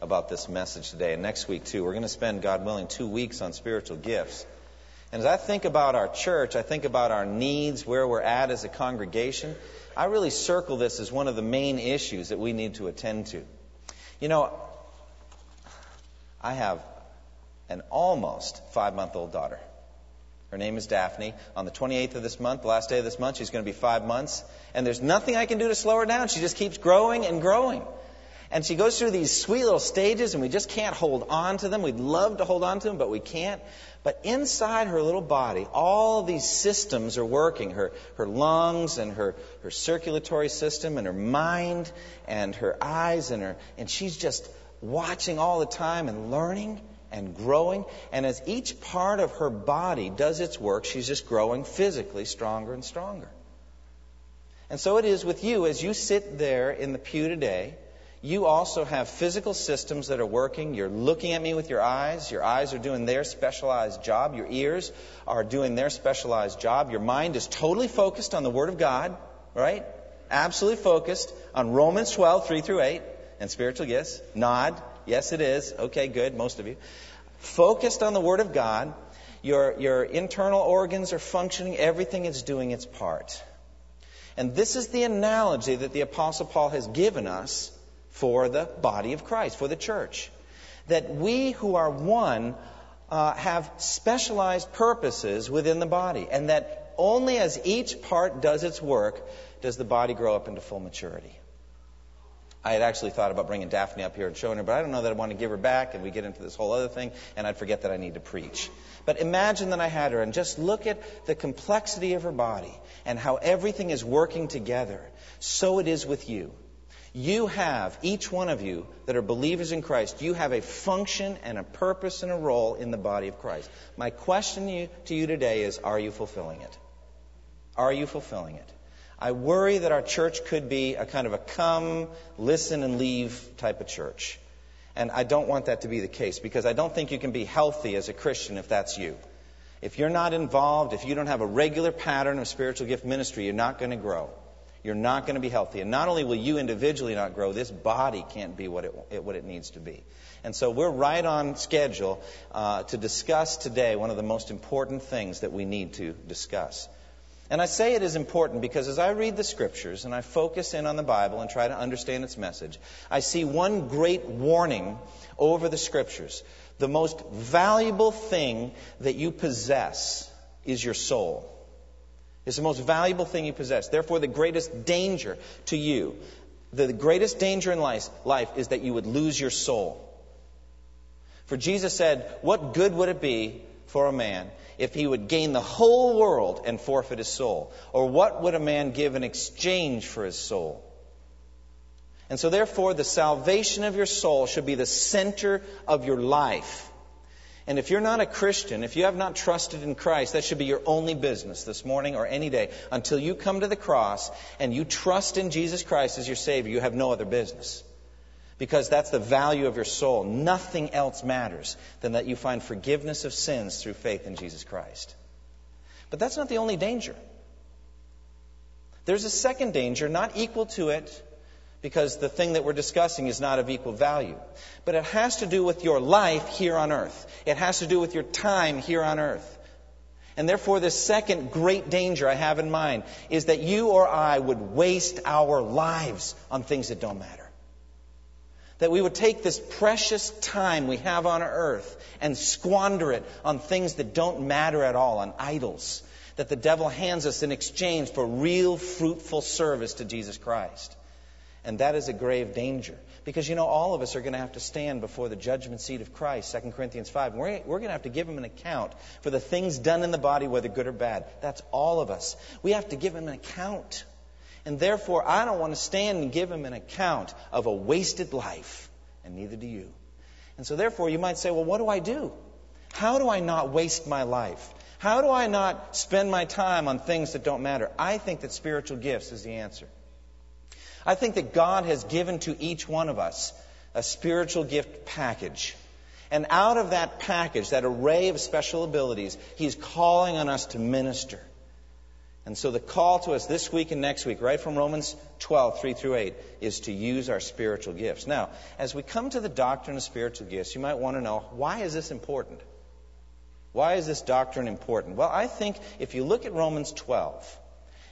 about this message today. And next week, too, we're going to spend, God willing, two weeks on spiritual gifts. And as I think about our church, I think about our needs, where we're at as a congregation, I really circle this as one of the main issues that we need to attend to. You know, I have an almost five month old daughter. Her name is Daphne. On the 28th of this month, the last day of this month, she's going to be five months. And there's nothing I can do to slow her down. She just keeps growing and growing. And she goes through these sweet little stages, and we just can't hold on to them. We'd love to hold on to them, but we can't. But inside her little body, all these systems are working her, her lungs and her, her circulatory system and her mind and her eyes and her, and she's just watching all the time and learning and growing. And as each part of her body does its work, she's just growing physically stronger and stronger. And so it is with you as you sit there in the pew today you also have physical systems that are working. You're looking at me with your eyes. Your eyes are doing their specialized job. Your ears are doing their specialized job. Your mind is totally focused on the Word of God, right? Absolutely focused on Romans 12, 3 through 8, and spiritual gifts. Nod. Yes, it is. Okay, good. Most of you. Focused on the Word of God. Your, your internal organs are functioning. Everything is doing its part. And this is the analogy that the Apostle Paul has given us for the body of Christ, for the church. That we who are one uh, have specialized purposes within the body, and that only as each part does its work does the body grow up into full maturity. I had actually thought about bringing Daphne up here and showing her, but I don't know that I want to give her back, and we get into this whole other thing, and I'd forget that I need to preach. But imagine that I had her, and just look at the complexity of her body and how everything is working together. So it is with you. You have, each one of you that are believers in Christ, you have a function and a purpose and a role in the body of Christ. My question to you, to you today is are you fulfilling it? Are you fulfilling it? I worry that our church could be a kind of a come, listen, and leave type of church. And I don't want that to be the case because I don't think you can be healthy as a Christian if that's you. If you're not involved, if you don't have a regular pattern of spiritual gift ministry, you're not going to grow you're not going to be healthy. And not only will you individually not grow, this body can't be what it, what it needs to be. And so we're right on schedule uh, to discuss today one of the most important things that we need to discuss. And I say it is important because as I read the scriptures and I focus in on the Bible and try to understand its message, I see one great warning over the scriptures. The most valuable thing that you possess is your soul. It's the most valuable thing you possess. Therefore, the greatest danger to you, the greatest danger in life, life is that you would lose your soul. For Jesus said, What good would it be for a man if he would gain the whole world and forfeit his soul? Or what would a man give in exchange for his soul? And so, therefore, the salvation of your soul should be the center of your life. And if you're not a Christian, if you have not trusted in Christ, that should be your only business this morning or any day. Until you come to the cross and you trust in Jesus Christ as your Savior, you have no other business. Because that's the value of your soul. Nothing else matters than that you find forgiveness of sins through faith in Jesus Christ. But that's not the only danger. There's a second danger, not equal to it, because the thing that we're discussing is not of equal value. But it has to do with your life here on earth. It has to do with your time here on earth. And therefore, the second great danger I have in mind is that you or I would waste our lives on things that don't matter. That we would take this precious time we have on earth and squander it on things that don't matter at all, on idols that the devil hands us in exchange for real fruitful service to Jesus Christ. And that is a grave danger. Because, you know, all of us are going to have to stand before the judgment seat of Christ, 2 Corinthians 5. We're, we're going to have to give him an account for the things done in the body, whether good or bad. That's all of us. We have to give him an account. And therefore, I don't want to stand and give him an account of a wasted life. And neither do you. And so, therefore, you might say, well, what do I do? How do I not waste my life? How do I not spend my time on things that don't matter? I think that spiritual gifts is the answer. I think that God has given to each one of us a spiritual gift package. And out of that package, that array of special abilities, He's calling on us to minister. And so the call to us this week and next week, right from Romans 12, 3 through 8, is to use our spiritual gifts. Now, as we come to the doctrine of spiritual gifts, you might want to know why is this important? Why is this doctrine important? Well, I think if you look at Romans 12,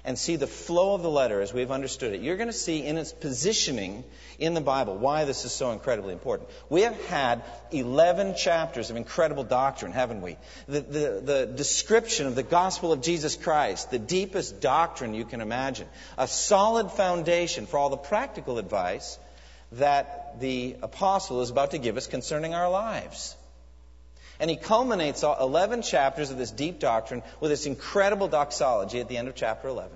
and see the flow of the letter as we've understood it, you're going to see in its positioning in the Bible why this is so incredibly important. We have had 11 chapters of incredible doctrine, haven't we? The, the, the description of the gospel of Jesus Christ, the deepest doctrine you can imagine, a solid foundation for all the practical advice that the apostle is about to give us concerning our lives. And he culminates 11 chapters of this deep doctrine with this incredible doxology at the end of chapter 11,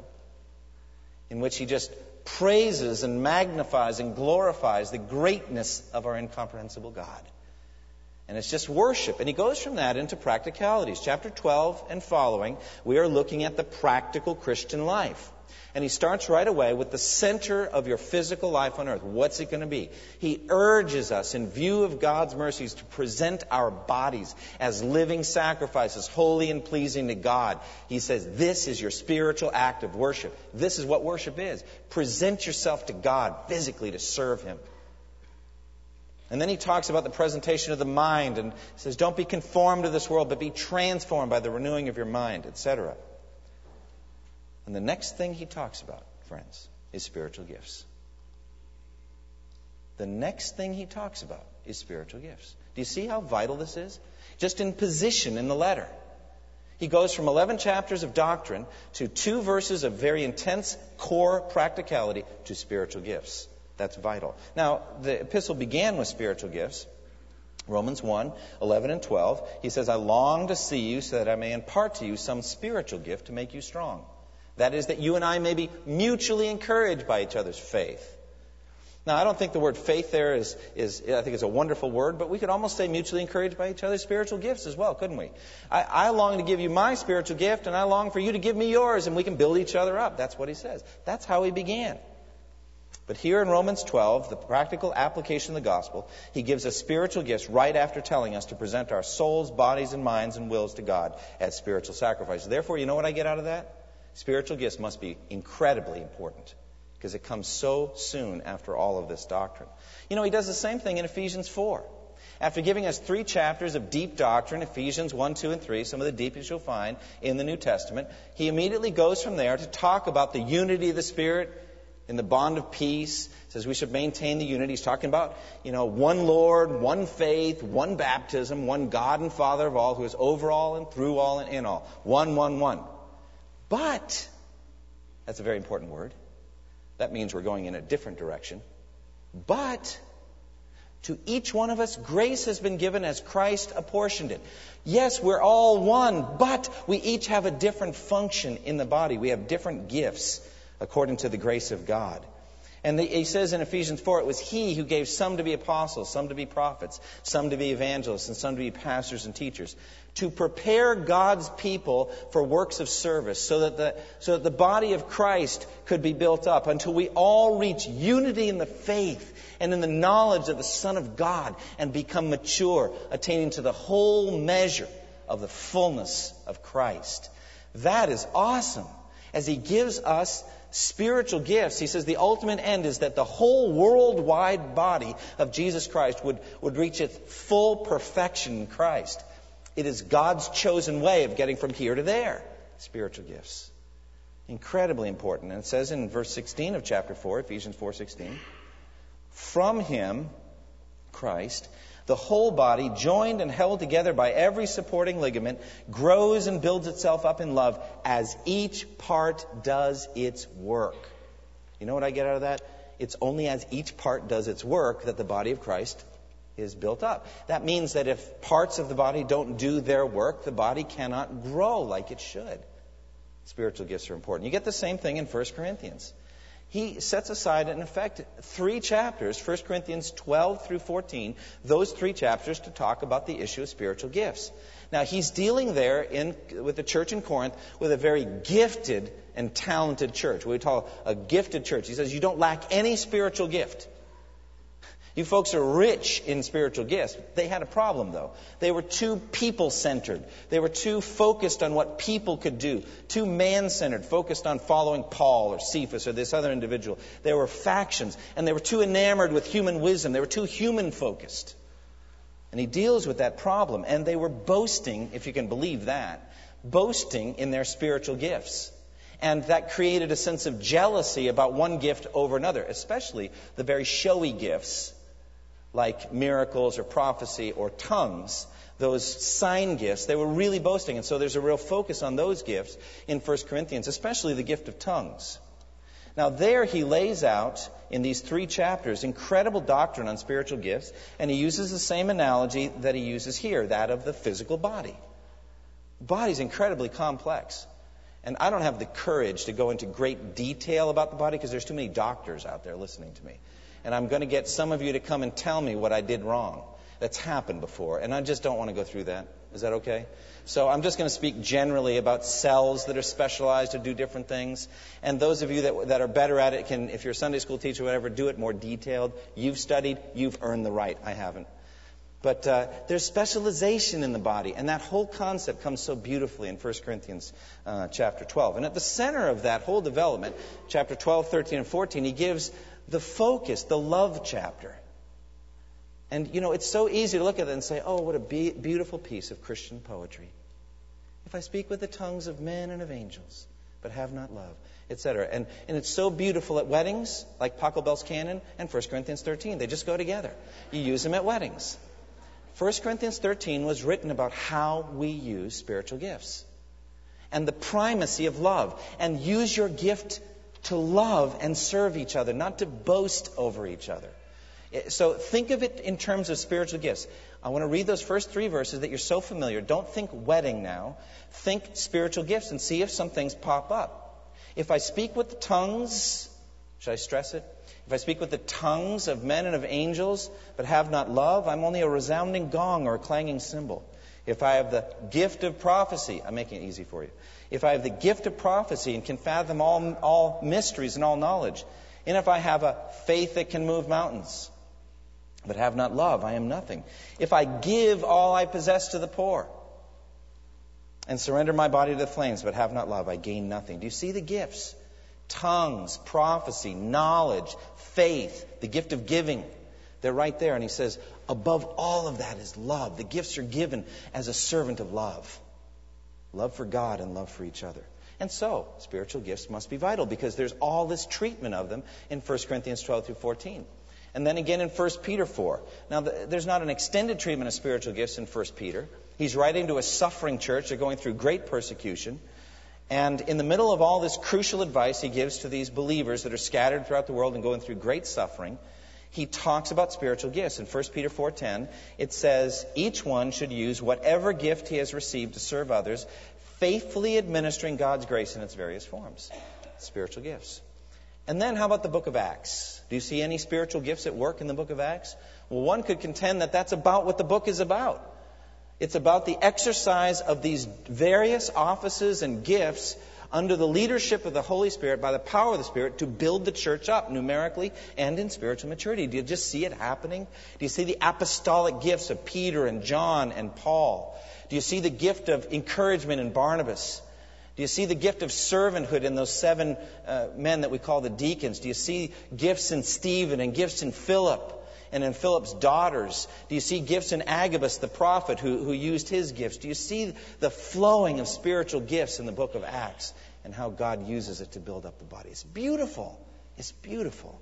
in which he just praises and magnifies and glorifies the greatness of our incomprehensible God. And it's just worship. And he goes from that into practicalities. Chapter 12 and following, we are looking at the practical Christian life. And he starts right away with the center of your physical life on earth. What's it going to be? He urges us, in view of God's mercies, to present our bodies as living sacrifices, holy and pleasing to God. He says, This is your spiritual act of worship. This is what worship is. Present yourself to God physically to serve Him. And then he talks about the presentation of the mind and says, Don't be conformed to this world, but be transformed by the renewing of your mind, etc. And the next thing he talks about, friends, is spiritual gifts. The next thing he talks about is spiritual gifts. Do you see how vital this is? Just in position in the letter. He goes from 11 chapters of doctrine to two verses of very intense core practicality to spiritual gifts. That's vital. Now, the epistle began with spiritual gifts. Romans 1, 11 and 12. He says, I long to see you so that I may impart to you some spiritual gift to make you strong. That is, that you and I may be mutually encouraged by each other's faith. Now, I don't think the word faith there is, is I think it's a wonderful word, but we could almost say mutually encouraged by each other's spiritual gifts as well, couldn't we? I, I long to give you my spiritual gift, and I long for you to give me yours, and we can build each other up. That's what he says. That's how he began. But here in Romans 12, the practical application of the gospel, he gives us spiritual gifts right after telling us to present our souls, bodies, and minds and wills to God as spiritual sacrifices. Therefore, you know what I get out of that? Spiritual gifts must be incredibly important because it comes so soon after all of this doctrine. You know, he does the same thing in Ephesians 4. After giving us three chapters of deep doctrine, Ephesians 1, 2, and 3, some of the deepest you'll find in the New Testament, he immediately goes from there to talk about the unity of the Spirit in the bond of peace. Says we should maintain the unity. He's talking about, you know, one Lord, one faith, one baptism, one God and Father of all, who is over all and through all and in all. One, one, one. But, that's a very important word. That means we're going in a different direction. But, to each one of us, grace has been given as Christ apportioned it. Yes, we're all one, but we each have a different function in the body. We have different gifts according to the grace of God. And the, he says in Ephesians 4, it was he who gave some to be apostles, some to be prophets, some to be evangelists, and some to be pastors and teachers to prepare God's people for works of service so that the, so that the body of Christ could be built up until we all reach unity in the faith and in the knowledge of the Son of God and become mature, attaining to the whole measure of the fullness of Christ. That is awesome. As He gives us spiritual gifts, He says the ultimate end is that the whole worldwide body of Jesus Christ would, would reach its full perfection in Christ. It is God's chosen way of getting from here to there. Spiritual gifts. Incredibly important. And it says in verse 16 of chapter 4, Ephesians 4:16, from him, Christ, the whole body, joined and held together by every supporting ligament, grows and builds itself up in love as each part does its work. You know what I get out of that? It's only as each part does its work that the body of Christ is built up. That means that if parts of the body don't do their work, the body cannot grow like it should. Spiritual gifts are important. You get the same thing in 1 Corinthians. He sets aside, in effect, three chapters, 1 Corinthians 12 through 14, those three chapters to talk about the issue of spiritual gifts. Now, he's dealing there in, with the church in Corinth with a very gifted and talented church, we call a gifted church. He says, You don't lack any spiritual gift. You folks are rich in spiritual gifts. They had a problem, though. They were too people centered. They were too focused on what people could do, too man centered, focused on following Paul or Cephas or this other individual. They were factions, and they were too enamored with human wisdom. They were too human focused. And he deals with that problem. And they were boasting, if you can believe that, boasting in their spiritual gifts. And that created a sense of jealousy about one gift over another, especially the very showy gifts like miracles or prophecy or tongues, those sign gifts, they were really boasting. And so there's a real focus on those gifts in 1 Corinthians, especially the gift of tongues. Now, there he lays out in these three chapters incredible doctrine on spiritual gifts, and he uses the same analogy that he uses here, that of the physical body. The body's incredibly complex. And I don't have the courage to go into great detail about the body because there's too many doctors out there listening to me and I'm going to get some of you to come and tell me what I did wrong. That's happened before, and I just don't want to go through that. Is that okay? So I'm just going to speak generally about cells that are specialized to do different things. And those of you that, that are better at it can, if you're a Sunday school teacher or whatever, do it more detailed. You've studied, you've earned the right. I haven't. But uh, there's specialization in the body, and that whole concept comes so beautifully in 1 Corinthians uh, chapter 12. And at the center of that whole development, chapter 12, 13, and 14, he gives the focus, the love chapter. And, you know, it's so easy to look at it and say, oh, what a be- beautiful piece of Christian poetry. If I speak with the tongues of men and of angels, but have not love, etc. And, and it's so beautiful at weddings, like Pachelbel's canon and 1 Corinthians 13. They just go together. You use them at weddings. 1 Corinthians 13 was written about how we use spiritual gifts and the primacy of love. And use your gift to love and serve each other, not to boast over each other. So think of it in terms of spiritual gifts. I want to read those first three verses that you're so familiar. Don't think wedding now. Think spiritual gifts and see if some things pop up. If I speak with the tongues, should I stress it? If I speak with the tongues of men and of angels, but have not love, I'm only a resounding gong or a clanging cymbal. If I have the gift of prophecy, I'm making it easy for you if I have the gift of prophecy and can fathom all, all mysteries and all knowledge, and if I have a faith that can move mountains, but have not love, I am nothing. If I give all I possess to the poor, and surrender my body to the flames, but have not love, I gain nothing. Do you see the gifts? Tongues, prophecy, knowledge, faith, the gift of giving. They're right there. And he says, above all of that is love. The gifts are given as a servant of love love for God and love for each other. And so, spiritual gifts must be vital because there's all this treatment of them in 1 Corinthians 12 through 14. And then again in 1 Peter 4. Now, there's not an extended treatment of spiritual gifts in 1 Peter. He's writing to a suffering church. They're going through great persecution. And in the middle of all this crucial advice he gives to these believers that are scattered throughout the world and going through great suffering, he talks about spiritual gifts. In 1 Peter 4:10, it says, "Each one should use whatever gift he has received to serve others, faithfully administering God's grace in its various forms." Spiritual gifts. And then how about the book of Acts? Do you see any spiritual gifts at work in the book of Acts? Well, one could contend that that's about what the book is about. It's about the exercise of these various offices and gifts under the leadership of the Holy Spirit, by the power of the Spirit, to build the church up numerically and in spiritual maturity. Do you just see it happening? Do you see the apostolic gifts of Peter and John and Paul? Do you see the gift of encouragement in Barnabas? Do you see the gift of servanthood in those seven uh, men that we call the deacons? Do you see gifts in Stephen and gifts in Philip? And in Philip's daughters? Do you see gifts in Agabus, the prophet, who, who used his gifts? Do you see the flowing of spiritual gifts in the book of Acts and how God uses it to build up the body? It's beautiful. It's beautiful.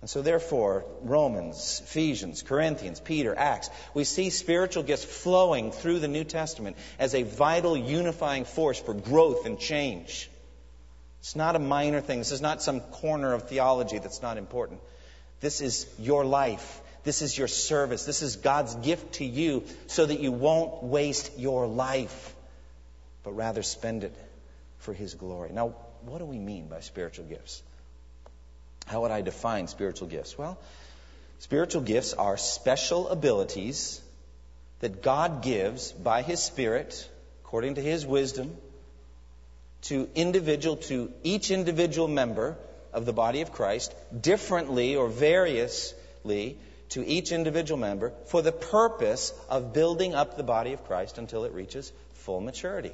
And so, therefore, Romans, Ephesians, Corinthians, Peter, Acts, we see spiritual gifts flowing through the New Testament as a vital unifying force for growth and change. It's not a minor thing. This is not some corner of theology that's not important. This is your life. This is your service. This is God's gift to you so that you won't waste your life, but rather spend it for His glory. Now, what do we mean by spiritual gifts? How would I define spiritual gifts? Well, spiritual gifts are special abilities that God gives by His Spirit, according to His wisdom, to individual to each individual member of the body of Christ, differently or variously to each individual member, for the purpose of building up the body of Christ until it reaches full maturity.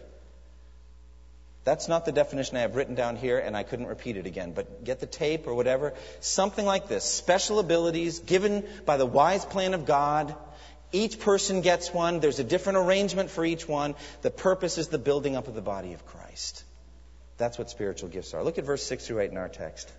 That's not the definition I have written down here, and I couldn't repeat it again. But get the tape or whatever. Something like this special abilities given by the wise plan of God. Each person gets one. There's a different arrangement for each one. The purpose is the building up of the body of Christ. That's what spiritual gifts are. Look at verse 6 through 8 in our text.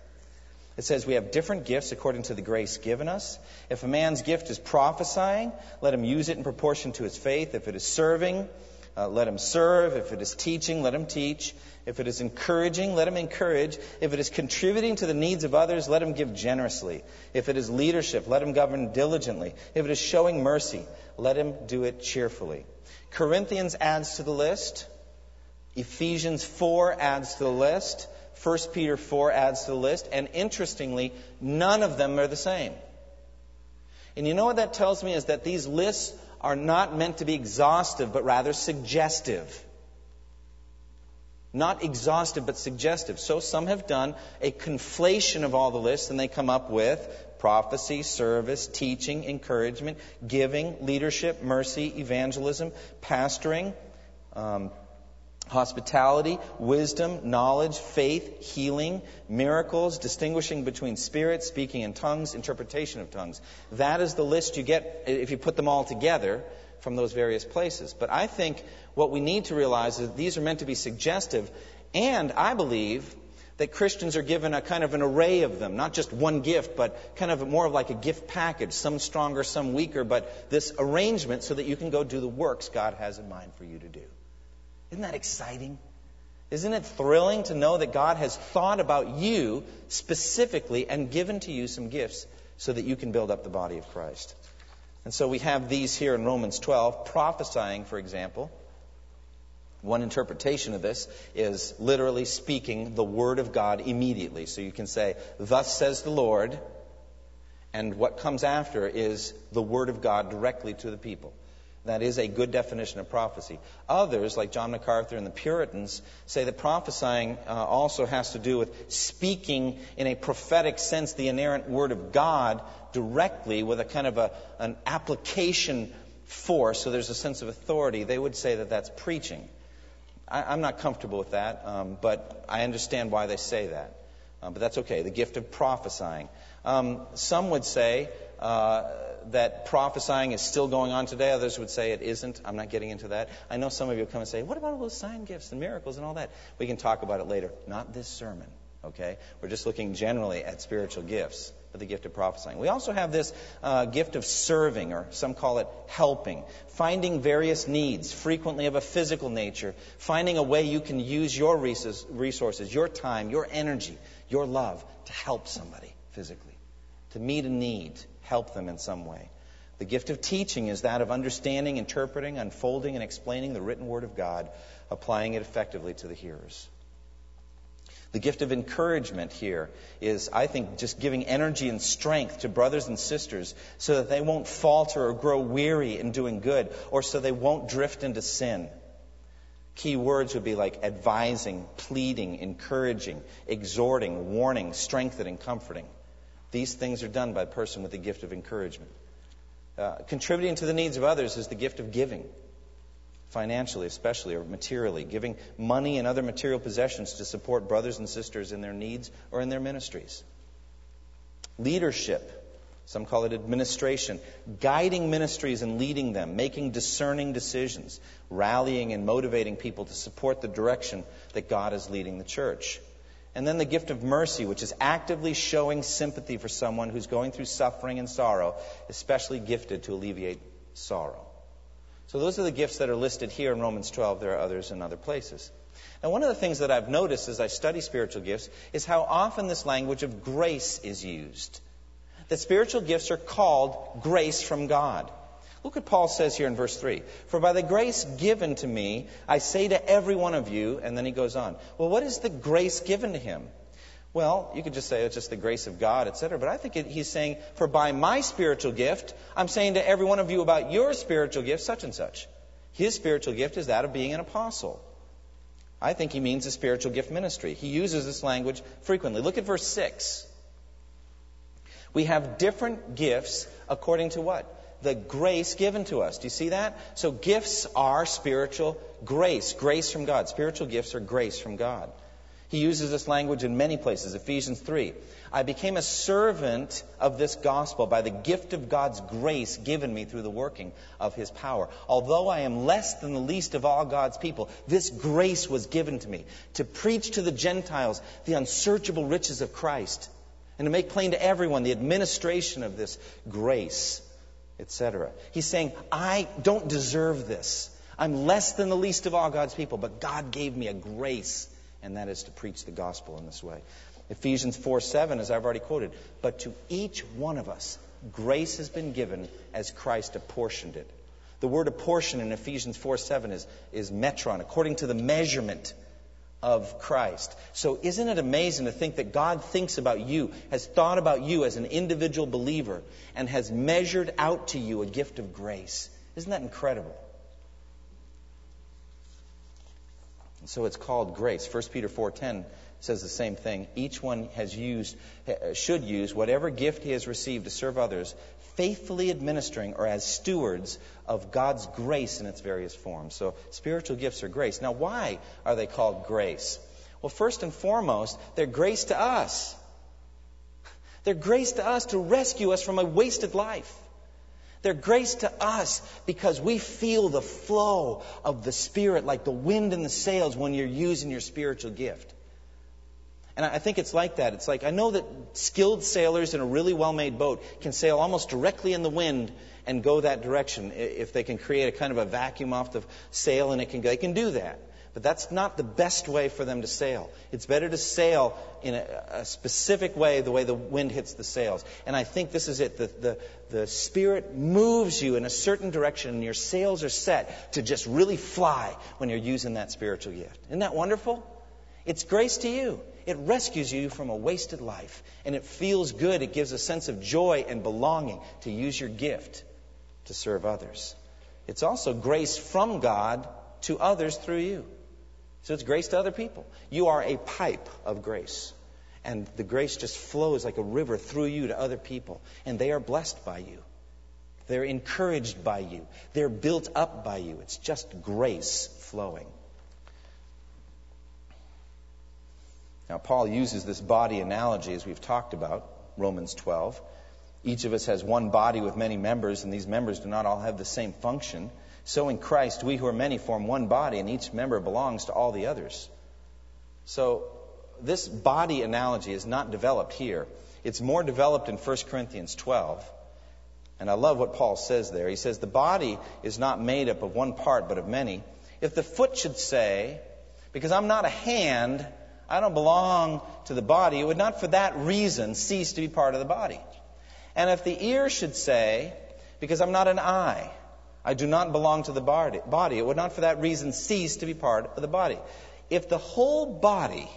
It says, We have different gifts according to the grace given us. If a man's gift is prophesying, let him use it in proportion to his faith. If it is serving, uh, let him serve. If it is teaching, let him teach. If it is encouraging, let him encourage. If it is contributing to the needs of others, let him give generously. If it is leadership, let him govern diligently. If it is showing mercy, let him do it cheerfully. Corinthians adds to the list. Ephesians 4 adds to the list. 1 Peter 4 adds to the list. And interestingly, none of them are the same. And you know what that tells me is that these lists are not meant to be exhaustive, but rather suggestive. Not exhaustive, but suggestive. So some have done a conflation of all the lists, and they come up with prophecy, service, teaching, encouragement, giving, leadership, mercy, evangelism, pastoring, um, hospitality, wisdom, knowledge, faith, healing, miracles, distinguishing between spirits, speaking in tongues, interpretation of tongues. That is the list you get if you put them all together from those various places. But I think what we need to realize is that these are meant to be suggestive, and I believe that Christians are given a kind of an array of them, not just one gift, but kind of more of like a gift package, some stronger, some weaker, but this arrangement so that you can go do the works God has in mind for you to do. Isn't that exciting? Isn't it thrilling to know that God has thought about you specifically and given to you some gifts so that you can build up the body of Christ? And so we have these here in Romans 12, prophesying, for example. One interpretation of this is literally speaking the word of God immediately. So you can say, Thus says the Lord, and what comes after is the word of God directly to the people. That is a good definition of prophecy. Others, like John MacArthur and the Puritans, say that prophesying uh, also has to do with speaking in a prophetic sense the inerrant word of God directly with a kind of a, an application force, so there's a sense of authority. They would say that that's preaching. I, am not comfortable with that, um, but I understand why they say that. Uh, but that's okay. The gift of prophesying. Um, some would say uh, that prophesying is still going on today. Others would say it isn't. I'm not getting into that. I know some of you will come and say, What about all those sign gifts and miracles and all that? We can talk about it later. Not this sermon, okay? We're just looking generally at spiritual gifts, but the gift of prophesying. We also have this uh, gift of serving, or some call it helping, finding various needs, frequently of a physical nature, finding a way you can use your resources, your time, your energy, your love to help somebody physically, to meet a need help them in some way. The gift of teaching is that of understanding, interpreting, unfolding, and explaining the written word of God, applying it effectively to the hearers. The gift of encouragement here is, I think, just giving energy and strength to brothers and sisters so that they won't falter or grow weary in doing good, or so they won't drift into sin. Key words would be like advising, pleading, encouraging, exhorting, warning, strengthening, comforting. These things are done by a person with the gift of encouragement. Uh, contributing to the needs of others is the gift of giving, financially, especially, or materially, giving money and other material possessions to support brothers and sisters in their needs or in their ministries. Leadership, some call it administration, guiding ministries and leading them, making discerning decisions, rallying and motivating people to support the direction that God is leading the church. And then the gift of mercy, which is actively showing sympathy for someone who's going through suffering and sorrow, especially gifted to alleviate sorrow. So those are the gifts that are listed here in Romans 12. There are others in other places. Now, one of the things that I've noticed as I study spiritual gifts is how often this language of grace is used. That spiritual gifts are called grace from God. Look what Paul says here in verse 3. For by the grace given to me, I say to every one of you, and then he goes on. Well, what is the grace given to him? Well, you could just say it's just the grace of God, etc. But I think it, he's saying, for by my spiritual gift, I'm saying to every one of you about your spiritual gift, such and such. His spiritual gift is that of being an apostle. I think he means a spiritual gift ministry. He uses this language frequently. Look at verse 6. We have different gifts according to what? The grace given to us. Do you see that? So gifts are spiritual grace, grace from God. Spiritual gifts are grace from God. He uses this language in many places. Ephesians 3. I became a servant of this gospel by the gift of God's grace given me through the working of his power. Although I am less than the least of all God's people, this grace was given to me to preach to the Gentiles the unsearchable riches of Christ and to make plain to everyone the administration of this grace, etc. He's saying, I don't deserve this. I'm less than the least of all God's people, but God gave me a grace and that is to preach the gospel in this way. Ephesians 4 7, as I've already quoted, but to each one of us, grace has been given as Christ apportioned it. The word apportion in Ephesians 4 7 is, is metron, according to the measurement of Christ. So isn't it amazing to think that God thinks about you, has thought about you as an individual believer, and has measured out to you a gift of grace? Isn't that incredible? And so it's called grace. 1 Peter 4:10 says the same thing. Each one has used should use whatever gift he has received to serve others, faithfully administering or as stewards of God's grace in its various forms. So spiritual gifts are grace. Now why are they called grace? Well, first and foremost, they're grace to us. They're grace to us to rescue us from a wasted life. They're grace to us because we feel the flow of the Spirit like the wind in the sails when you're using your spiritual gift. And I think it's like that. It's like, I know that skilled sailors in a really well made boat can sail almost directly in the wind and go that direction if they can create a kind of a vacuum off the sail and it can go. They can do that. But that's not the best way for them to sail. It's better to sail in a, a, specific way, the way the wind hits the sails. And I think this is it. The, the, the Spirit moves you in a certain direction, and your sails are set to just really fly when you're using that spiritual gift. Isn't that wonderful? It's grace to you. It rescues you from a wasted life. And it feels good. It gives a sense of joy and belonging to use your gift to serve others. It's also grace from God to others through you. So it's grace to other people. You are a pipe of grace. And the grace just flows like a river through you to other people. And they are blessed by you. They're encouraged by you. They're built up by you. It's just grace flowing. Now, Paul uses this body analogy as we've talked about, Romans 12. Each of us has one body with many members, and these members do not all have the same function. So in Christ, we who are many form one body, and each member belongs to all the others. So this body analogy is not developed here. It's more developed in 1 Corinthians 12. And I love what Paul says there. He says, The body is not made up of one part, but of many. If the foot should say, Because I'm not a hand, I don't belong to the body, it would not for that reason cease to be part of the body. And if the ear should say, Because I'm not an eye, I do not belong to the body. It would not for that reason cease to be part of the body. If the whole body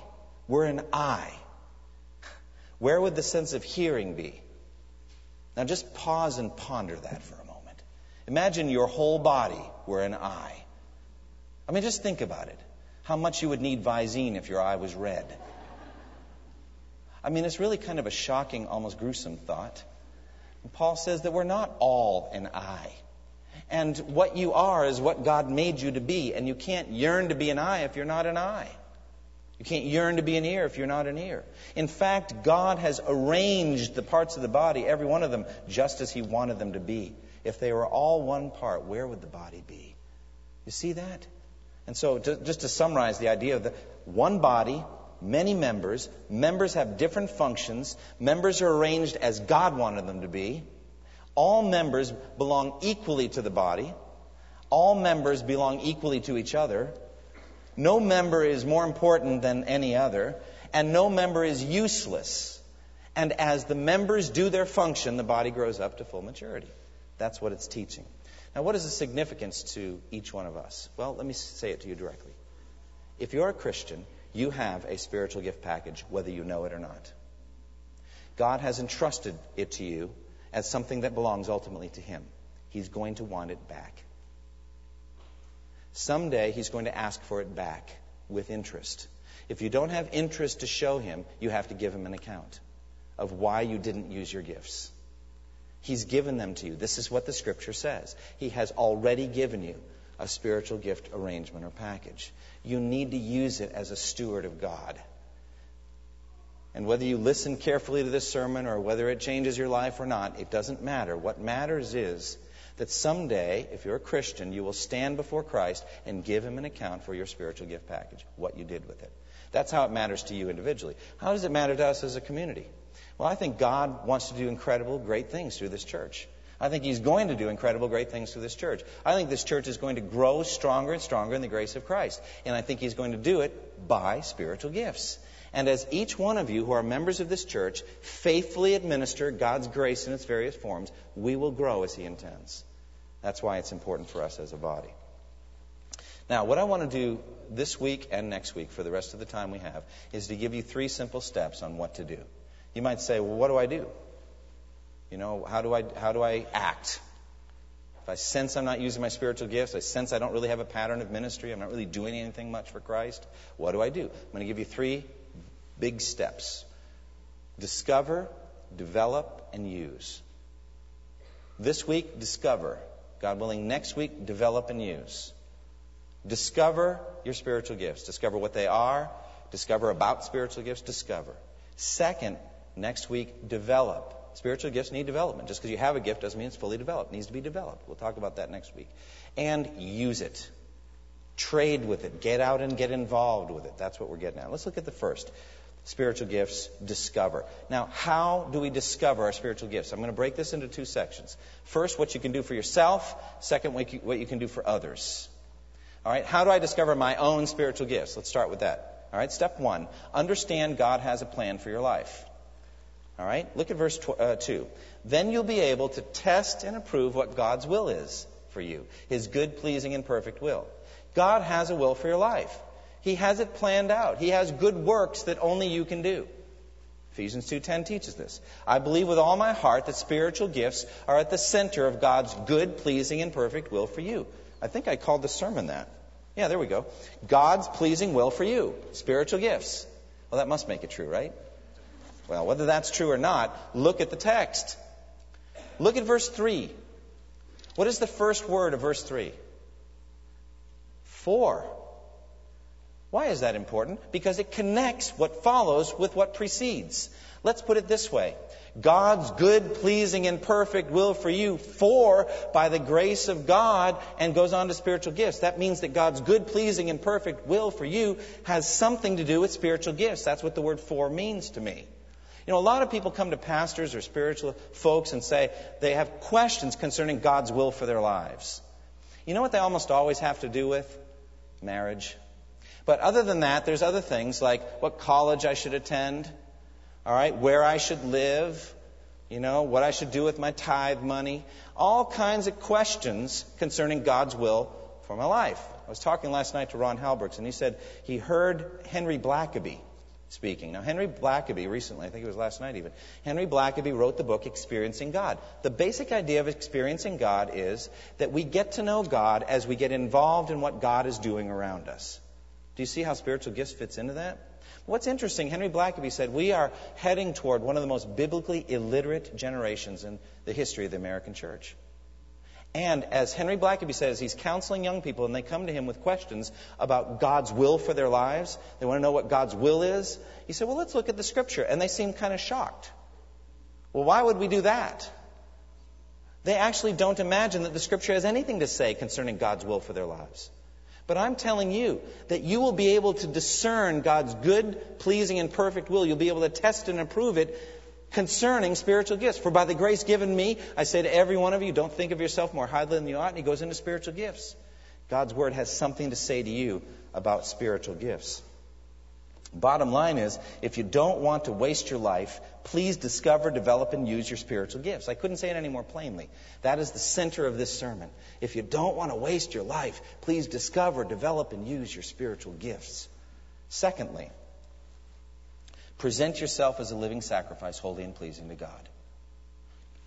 were an eye, where would the sense of hearing be? Now just pause and ponder that for a moment. Imagine your whole body were an eye. I mean, just think about it. How much you would need Visine if your eye was red. I mean, it's really kind of a shocking, almost gruesome thought. And Paul says that we're not all an eye. And what you are is what God made you to be. And you can't yearn to be an eye if you're not an eye. You can't yearn to be an ear if you're not an ear. In fact, God has arranged the parts of the body, every one of them, just as He wanted them to be. If they were all one part, where would the body be? You see that? And so, just to summarize the idea of the one body, many members, members have different functions, members are arranged as God wanted them to be. All members belong equally to the body. All members belong equally to each other. No member is more important than any other, and no member is useless. And as the members do their function, the body grows up to full maturity. That's what it's teaching. Now, what is the significance to each one of us? Well, let me say it to you directly. If you're a Christian, You have a spiritual gift package, whether you know it or not. God has entrusted it to you as something that belongs ultimately to Him. He's going to want it back. Someday, He's going to ask for it back with interest. If you don't have interest to show Him, you have to give Him an account of why you didn't use your gifts. He's given them to you. This is what the Scripture says. He has already given you a spiritual gift arrangement or package. You need to use it as a steward of God. And whether you listen carefully to this sermon or whether it changes your life or not, it doesn't matter. What matters is that someday, if you're a Christian, you will stand before Christ and give him an account for your spiritual gift package, what you did with it. That's how it matters to you individually. How does it matter to us as a community? Well, I think God wants to do incredible, great things through this church. I think He's going to do incredible, great things through this church. I think this church is going to grow stronger and stronger in the grace of Christ. And I think He's going to do it by spiritual gifts. And as each one of you who are members of this church faithfully administer God's grace in its various forms, we will grow as He intends. That's why it's important for us as a body. Now, what I want to do this week and next week for the rest of the time we have is to give you three simple steps on what to do. You might say, well, what do I do? You know, how do I, how do I act? If I sense I'm not using my spiritual gifts, I sense I don't really have a pattern of ministry, I'm not really doing anything much for Christ, what do I do? I'm going to give you three big steps discover, develop, and use. This week, discover. God willing, next week, develop and use. Discover your spiritual gifts. Discover what they are. Discover about spiritual gifts. Discover. Second, next week, develop. Spiritual gifts need development. Just because you have a gift doesn't mean it's fully developed. It needs to be developed. We'll talk about that next week. And use it. Trade with it. Get out and get involved with it. That's what we're getting at. Let's look at the first. Spiritual gifts, discover. Now, how do we discover our spiritual gifts? I'm going to break this into two sections. First, what you can do for yourself. Second, what you can do for others. All right, how do I discover my own spiritual gifts? Let's start with that. All right, step one understand God has a plan for your life. All right? Look at verse tw- uh, 2. Then you'll be able to test and approve what God's will is for you, his good, pleasing, and perfect will. God has a will for your life. He has it planned out. He has good works that only you can do. Ephesians 2:10 teaches this. I believe with all my heart that spiritual gifts are at the center of God's good, pleasing, and perfect will for you. I think I called the sermon that. Yeah, there we go. God's pleasing will for you. Spiritual gifts. Well, that must make it true, right? Well, whether that's true or not, look at the text. Look at verse 3. What is the first word of verse 3? For. Why is that important? Because it connects what follows with what precedes. Let's put it this way God's good, pleasing, and perfect will for you, for by the grace of God, and goes on to spiritual gifts. That means that God's good, pleasing, and perfect will for you has something to do with spiritual gifts. That's what the word for means to me. You know, a lot of people come to pastors or spiritual folks and say they have questions concerning God's will for their lives. You know what they almost always have to do with? Marriage. But other than that, there's other things like what college I should attend, all right, where I should live, you know, what I should do with my tithe money, all kinds of questions concerning God's will for my life. I was talking last night to Ron Halbergs, and he said he heard Henry Blackaby speaking. Now, Henry Blackaby, recently, I think it was last night even, Henry Blackaby wrote the book Experiencing God. The basic idea of experiencing God is that we get to know God as we get involved in what God is doing around us. Do you see how spiritual gifts fits into that? What's interesting, Henry Blackaby said, we are heading toward one of the most biblically illiterate generations in the history of the American church. And as Henry Blackaby says, he's counseling young people and they come to him with questions about God's will for their lives. They want to know what God's will is. He said, well, let's look at the scripture. And they seem kind of shocked. Well, why would we do that? They actually don't imagine that the scripture has anything to say concerning God's will for their lives. But I'm telling you that you will be able to discern God's good, pleasing, and perfect will. You'll be able to test and approve it concerning spiritual gifts. For by the grace given me, I say to every one of you, don't think of yourself more highly than you ought. And he goes into spiritual gifts. God's word has something to say to you about spiritual gifts. Bottom line is, if you don't want to waste your life, please discover, develop, and use your spiritual gifts. I couldn't say it any more plainly. That is the center of this sermon. If you don't want to waste your life, please discover, develop, and use your spiritual gifts. Secondly, present yourself as a living sacrifice, holy and pleasing to God.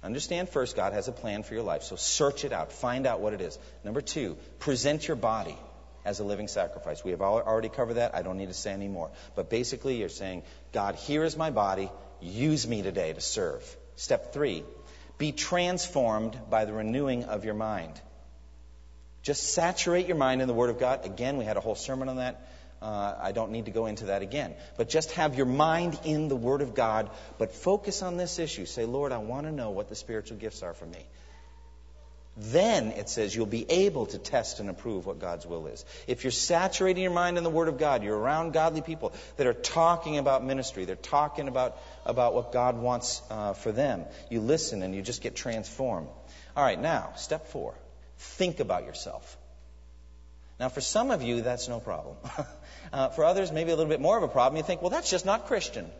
Understand first, God has a plan for your life, so search it out. Find out what it is. Number two, present your body as a living sacrifice. We have already covered that. I don't need to say any more. But basically, you're saying, God, here is my body. Use me today to serve. Step three, be transformed by the renewing of your mind. Just saturate your mind in the Word of God. Again, we had a whole sermon on that. Uh, I don't need to go into that again. But just have your mind in the Word of God, but focus on this issue. Say, Lord, I want to know what the spiritual gifts are for me. Then it says you'll be able to test and approve what God's will is. If you're saturating your mind in the Word of God, you're around godly people that are talking about ministry, they're talking about, about what God wants uh, for them. You listen and you just get transformed. All right, now, step four think about yourself. Now, for some of you, that's no problem. uh, for others, maybe a little bit more of a problem. You think, well, that's just not Christian.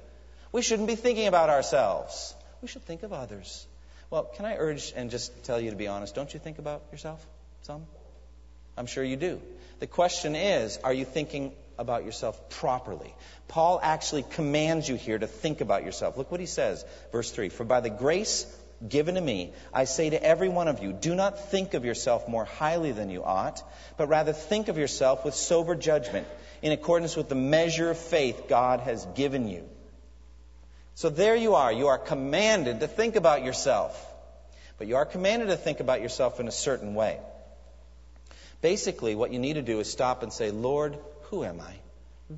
We shouldn't be thinking about ourselves. We should think of others. Well, can I urge and just tell you to be honest? Don't you think about yourself? Some? I'm sure you do. The question is, are you thinking about yourself properly? Paul actually commands you here to think about yourself. Look what he says, verse 3 For by the grace given to me, I say to every one of you, do not think of yourself more highly than you ought, but rather think of yourself with sober judgment, in accordance with the measure of faith God has given you. So there you are. You are commanded to think about yourself. But you are commanded to think about yourself in a certain way. Basically, what you need to do is stop and say, Lord, who am I?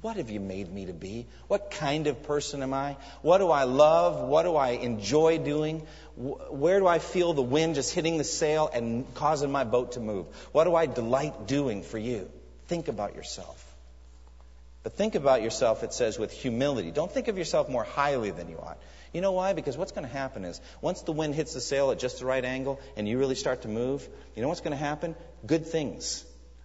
What have you made me to be? What kind of person am I? What do I love? What do I enjoy doing? Where do I feel the wind just hitting the sail and causing my boat to move? What do I delight doing for you? Think about yourself. But think about yourself, it says, with humility. Don't think of yourself more highly than you ought. You know why? Because what's going to happen is once the wind hits the sail at just the right angle and you really start to move, you know what's going to happen? Good things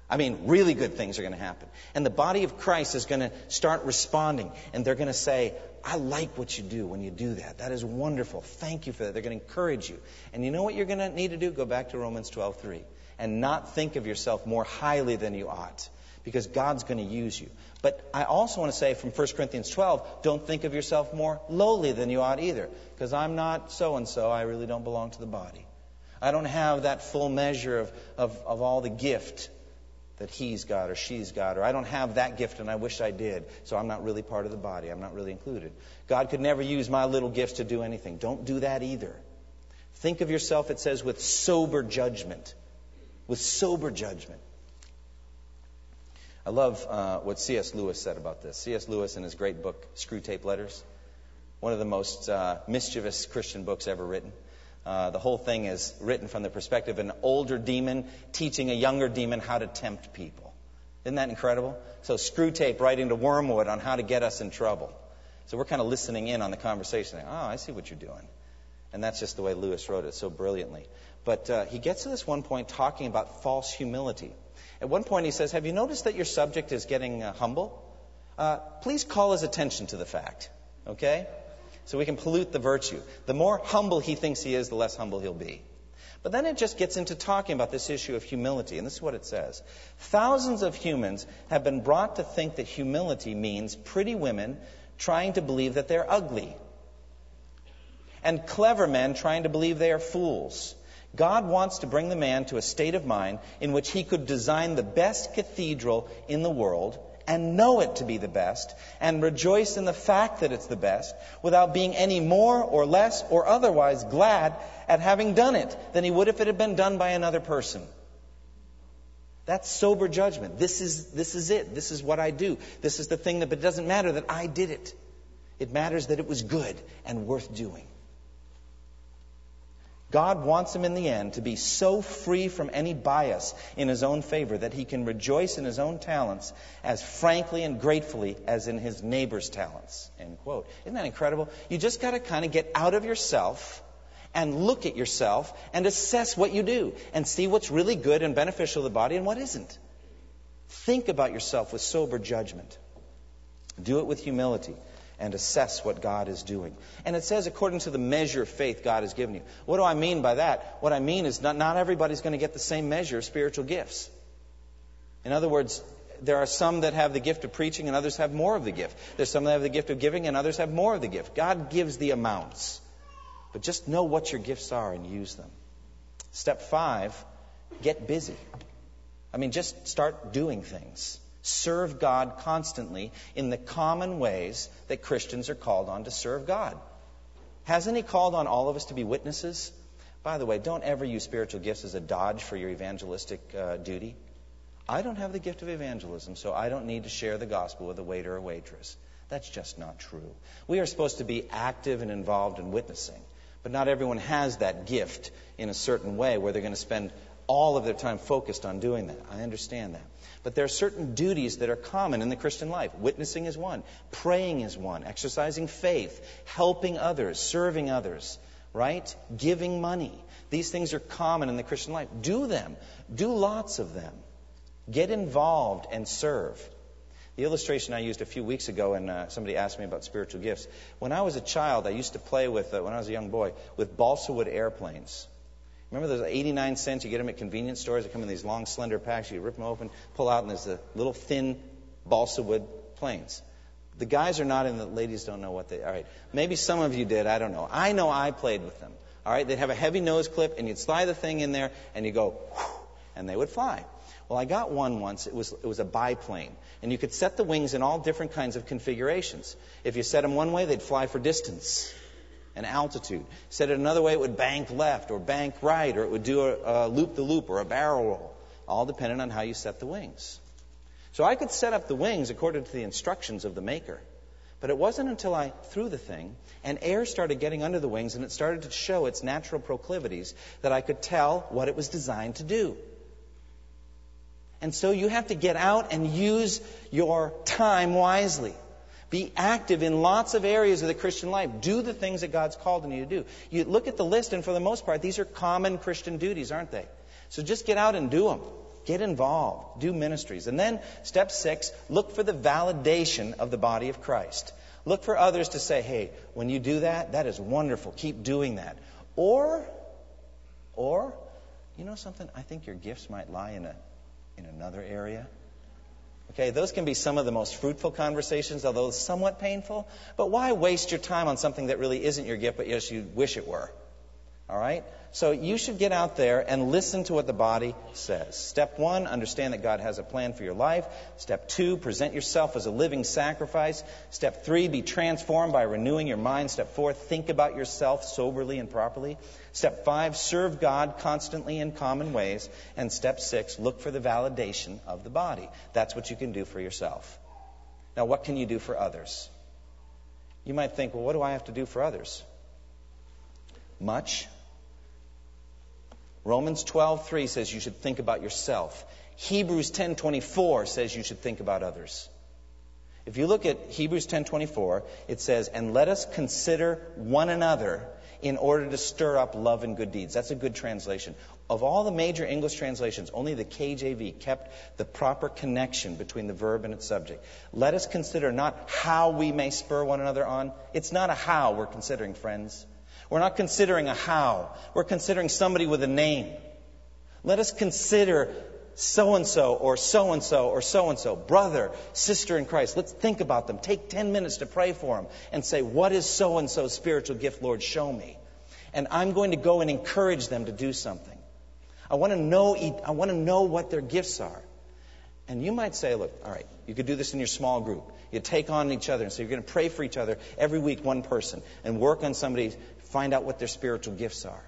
I mean, really good things are going to happen. And the body of Christ is going to start responding. And they're going to say, I like what you do when you do that. That is wonderful. Thank you for that. They're going to encourage you. And you know what you're going to need to do? Go back to Romans 12:3 and not think of yourself more highly than you ought because God's going to use you. But I also want to say from 1 Corinthians 12, don't think of yourself more lowly than you ought either because I'm not so and so. I really don't belong to the body. I don't have that full measure of, of, of all the gift that he's got or she's got, or I don't have that gift and I wish I did, so I'm not really part of the body. I'm not really included. God could never use my little gifts to do anything. Don't do that either. Think of yourself, it says, with sober judgment. With sober judgment. I love uh, what C.S. Lewis said about this. C.S. Lewis, in his great book, Screwtape Letters, one of the most uh, mischievous Christian books ever written. Uh, the whole thing is written from the perspective of an older demon teaching a younger demon how to tempt people. Isn't that incredible? So Screwtape writing to Wormwood on how to get us in trouble. So we're kind of listening in on the conversation. Oh, I see what you're doing. And that's just the way Lewis wrote it so brilliantly. But uh, he gets to this one point talking about false humility. At one point he says, Have you noticed that your subject is getting uh, humble? Uh, please call his attention to the fact. Okay? So we can pollute the virtue. The more humble he thinks he is, the less humble he'll be. But then it just gets into talking about this issue of humility, and this is what it says. Thousands of humans have been brought to think that humility means pretty women trying to believe that they're ugly, and clever men trying to believe they are fools. God wants to bring the man to a state of mind in which he could design the best cathedral in the world and know it to be the best and rejoice in the fact that it's the best without being any more or less or otherwise glad at having done it than he would if it had been done by another person. That's sober judgment. This is, this is it. This is what I do. This is the thing that, but it doesn't matter that I did it. It matters that it was good and worth doing. God wants him in the end to be so free from any bias in his own favor that he can rejoice in his own talents as frankly and gratefully as in his neighbor's talents. End quote. Isn't that incredible? You just got to kind of get out of yourself and look at yourself and assess what you do and see what's really good and beneficial to the body and what isn't. Think about yourself with sober judgment. Do it with humility and assess what God is doing. And it says, according to the measure of faith God has given you. What do I mean by that? What I mean is not, not everybody's going to get the same measure of spiritual gifts. In other words, there are some that have the gift of preaching and others have more of the gift. There's some that have the gift of giving and others have more of the gift. God gives the amounts. But just know what your gifts are and use them. Step five, get busy. I mean, just start doing things. Serve God constantly in the common ways that Christians are called on to serve God. Hasn't He called on all of us to be witnesses? By the way, don't ever use spiritual gifts as a dodge for your evangelistic uh, duty. I don't have the gift of evangelism, so I don't need to share the gospel with a waiter or waitress. That's just not true. We are supposed to be active and involved in witnessing, but not everyone has that gift in a certain way where they're going to spend all of their time focused on doing that. I understand that. But there are certain duties that are common in the Christian life. Witnessing is one, praying is one, exercising faith, helping others, serving others, right? Giving money. These things are common in the Christian life. Do them. Do lots of them. Get involved and serve. The illustration I used a few weeks ago, and uh, somebody asked me about spiritual gifts. When I was a child, I used to play with, uh, when I was a young boy, with balsa wood airplanes. Remember those 89 cents? You get them at convenience stores. They come in these long, slender packs. You rip them open, pull out, and there's the little thin balsa wood planes. The guys are not in the ladies don't know what they all right. Maybe some of you did, I don't know. I know I played with them. All right, they'd have a heavy nose clip and you'd slide the thing in there and you go and they would fly. Well, I got one once. It was, it was a biplane. And you could set the wings in all different kinds of configurations. If you set them one way, they'd fly for distance and altitude. Said it another way, it would bank left or bank right, or it would do a, loop the loop or a barrel roll, all depending on how you set the wings. So I could set up the wings according to the instructions of the maker. But it wasn't until I threw the thing and air started getting under the wings and it started to show its natural proclivities that I could tell what it was designed to do. And so you have to get out and use your time wisely. Be active in lots of areas of the Christian life. Do the things that God's called on you to do. You look at the list, and for the most part, these are common Christian duties, aren't they? So just get out and do them. Get involved. Do ministries. And then, step six, look for the validation of the body of Christ. Look for others to say, hey, when you do that, that is wonderful. Keep doing that. Or, or, you know something? I think your gifts might lie in, a, in another area. Okay, those can be some of the most fruitful conversations, although somewhat painful. But why waste your time on something that really isn't your gift, but yes, you wish it were? All right? So you should get out there and listen to what the body says. Step one, understand that God has a plan for your life. Step two, present yourself as a living sacrifice. Step three, be transformed by renewing your mind. Step four, think about yourself soberly and properly. Step five, serve God constantly in common ways. And step six, look for the validation of the body. That's what you can do for yourself. Now, what can you do for others? You might think, well, what do I have to do for others? Much. Romans 12:3 says you should think about yourself. Hebrews 10:24 says you should think about others. If you look at Hebrews 10:24, it says, "And let us consider one another in order to stir up love and good deeds." That's a good translation. Of all the major English translations, only the KJV kept the proper connection between the verb and its subject. Let us consider not how we may spur one another on. It's not a how we're considering, friends. We're not considering a how. We're considering somebody with a name. Let us consider so and so or so and so or so and so, brother, sister in Christ. Let's think about them. Take 10 minutes to pray for them and say, What is so and so's spiritual gift, Lord? Show me. And I'm going to go and encourage them to do something. I want to know, I want to know what their gifts are. And you might say, Look, all right, you could do this in your small group. You take on each other and say, You're going to pray for each other every week, one person, and work on somebody's Find out what their spiritual gifts are.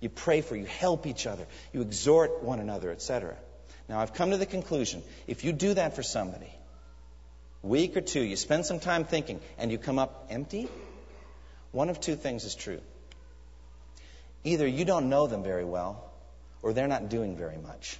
You pray for, you help each other, you exhort one another, etc. Now, I've come to the conclusion if you do that for somebody, week or two, you spend some time thinking, and you come up empty, one of two things is true. Either you don't know them very well, or they're not doing very much.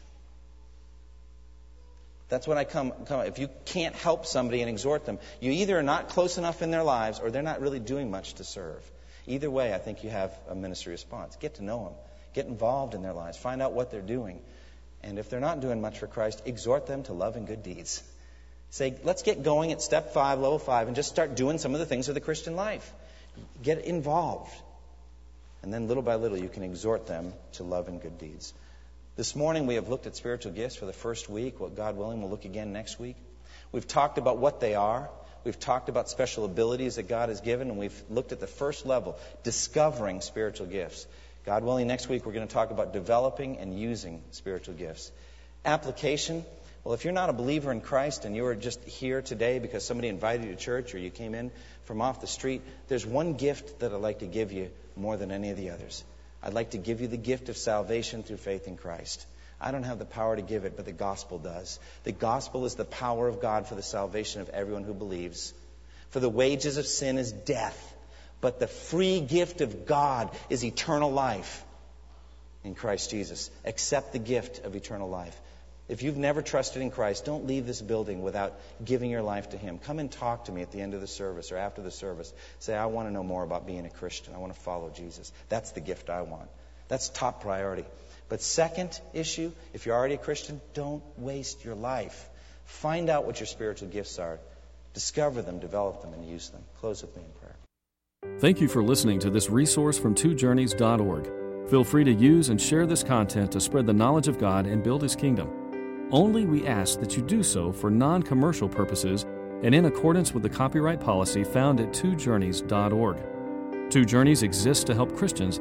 That's when I come, come. If you can't help somebody and exhort them, you either are not close enough in their lives, or they're not really doing much to serve. Either way, I think you have a ministry response. Get to know them, get involved in their lives, find out what they're doing. And if they're not doing much for Christ, exhort them to love and good deeds. Say, let's get going at step five, level five, and just start doing some of the things of the Christian life. Get involved. And then little by little, you can exhort them to love and good deeds. This morning we have looked at spiritual gifts for the first week. What God willing, we'll look again next week. We've talked about what they are. We've talked about special abilities that God has given, and we've looked at the first level, discovering spiritual gifts. God willing, next week we're going to talk about developing and using spiritual gifts. Application. Well, if you're not a believer in Christ and you're just here today because somebody invited you to church or you came in from off the street, there's one gift that I'd like to give you more than any of the others. I'd like to give you the gift of salvation through faith in Christ. I don't have the power to give it, but the gospel does. The gospel is the power of God for the salvation of everyone who believes. For the wages of sin is death, but the free gift of God is eternal life in Christ Jesus. Accept the gift of eternal life. If you've never trusted in Christ, don't leave this building without giving your life to Him. Come and talk to me at the end of the service or after the service. Say, I want to know more about being a Christian. I want to follow Jesus. That's the gift I want. That's top priority. But, second issue, if you're already a Christian, don't waste your life. Find out what your spiritual gifts are, discover them, develop them, and use them. Close with me in prayer. Thank you for listening to this resource from twojourneys.org. Feel free to use and share this content to spread the knowledge of God and build His kingdom. Only we ask that you do so for non commercial purposes and in accordance with the copyright policy found at twojourneys.org. Two Journeys exists to help Christians